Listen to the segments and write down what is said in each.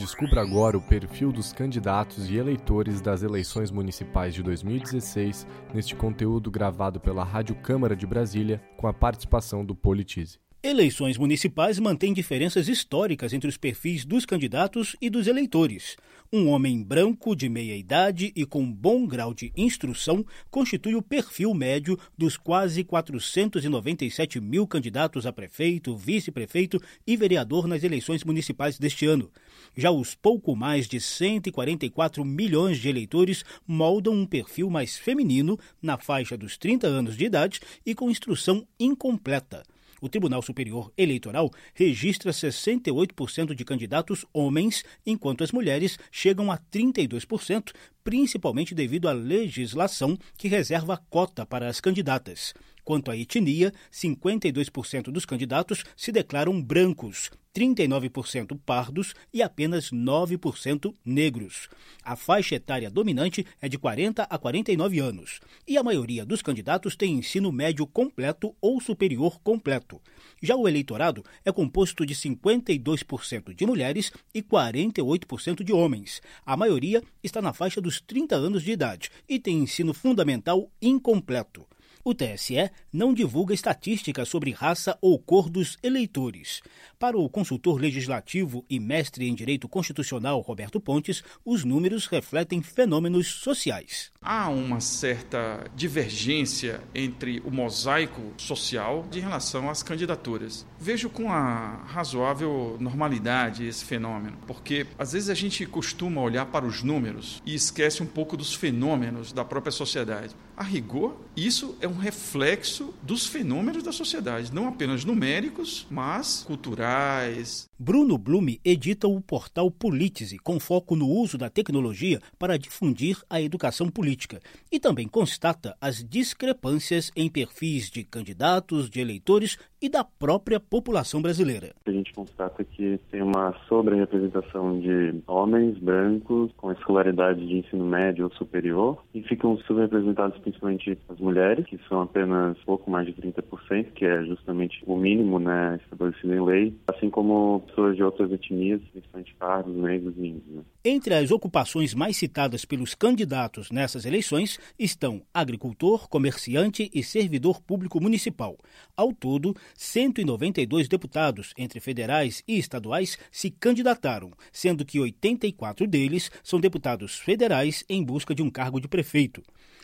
Descubra agora o perfil dos candidatos e eleitores das eleições municipais de 2016 neste conteúdo gravado pela Rádio Câmara de Brasília com a participação do Politize. Eleições municipais mantêm diferenças históricas entre os perfis dos candidatos e dos eleitores. Um homem branco de meia idade e com bom grau de instrução constitui o perfil médio dos quase 497 mil candidatos a prefeito, vice-prefeito e vereador nas eleições municipais deste ano. Já os pouco mais de 144 milhões de eleitores moldam um perfil mais feminino na faixa dos 30 anos de idade e com instrução incompleta o Tribunal Superior Eleitoral registra 68% de candidatos homens, enquanto as mulheres chegam a 32%, principalmente devido à legislação que reserva cota para as candidatas. Quanto à etnia, 52% dos candidatos se declaram brancos, 39% pardos e apenas 9% negros. A faixa etária dominante é de 40 a 49 anos e a maioria dos candidatos tem ensino médio completo ou superior completo. Já o eleitorado é composto de 52% de mulheres e 48% de homens. A maioria está na faixa dos 30 anos de idade e tem ensino fundamental incompleto. O TSE não divulga estatísticas sobre raça ou cor dos eleitores. Para o consultor legislativo e mestre em direito constitucional Roberto Pontes, os números refletem fenômenos sociais. Há uma certa divergência entre o mosaico social de relação às candidaturas. Vejo com a razoável normalidade esse fenômeno, porque às vezes a gente costuma olhar para os números e esquece um pouco dos fenômenos da própria sociedade. A rigor, isso é um reflexo dos fenômenos da sociedade, não apenas numéricos, mas culturais. Bruno Blume edita o portal Politize, com foco no uso da tecnologia para difundir a educação política, e também constata as discrepâncias em perfis de candidatos, de eleitores e da própria população brasileira. A gente constata que tem uma sobre-representação de homens brancos com escolaridade de ensino médio ou superior e ficam subrepresentados principalmente as mulheres, que são apenas pouco mais de 30%, que é justamente o mínimo né, estabelecido em lei, assim como pessoas de outras etnias, principalmente pardos, negros e índios. Né? Entre as ocupações mais citadas pelos candidatos nessas eleições estão agricultor, comerciante e servidor público municipal. Ao todo, 192 deputados, entre federais e estaduais, se candidataram, sendo que 84 deles são deputados federais em busca de um cargo de prefeito.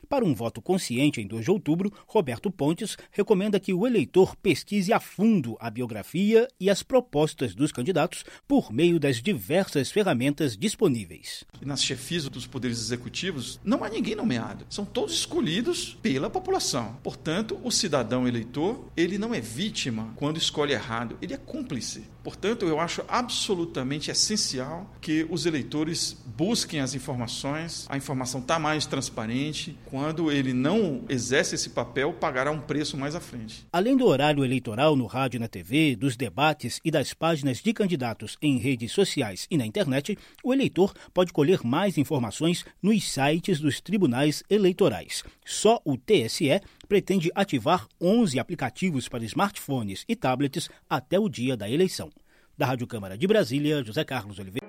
Para um voto consciente em 2 de outubro, Roberto Pontes recomenda que o eleitor pesquise a fundo a biografia e as propostas dos candidatos por meio das diversas ferramentas disponíveis. Nas chefias dos poderes executivos, não há ninguém nomeado. São todos escolhidos pela população. Portanto, o cidadão eleitor, ele não é vítima quando escolhe errado, ele é cúmplice. Portanto, eu acho absolutamente essencial que os eleitores busquem as informações, a informação está mais transparente, quando ele não exerce esse papel, pagará um preço mais à frente. Além do horário eleitoral no rádio e na TV, dos debates e das páginas de candidatos em redes sociais e na internet, o eleitor pode colher mais informações nos sites dos tribunais eleitorais. Só o TSE pretende ativar 11 aplicativos para smartphones e tablets até o dia da eleição. Da Rádio Câmara de Brasília, José Carlos Oliveira.